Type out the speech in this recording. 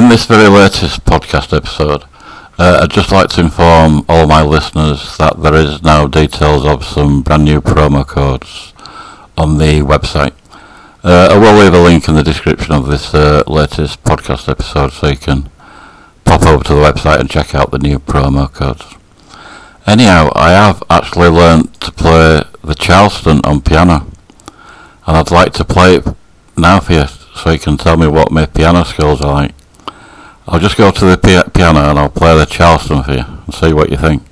In this very latest podcast episode, uh, I'd just like to inform all my listeners that there is now details of some brand new promo codes on the website. Uh, I will leave a link in the description of this uh, latest podcast episode so you can pop over to the website and check out the new promo codes. Anyhow, I have actually learnt to play the Charleston on piano, and I'd like to play it now for you so you can tell me what my piano skills are like. I'll just go to the pi- piano and I'll play the Charleston for you and see what you think.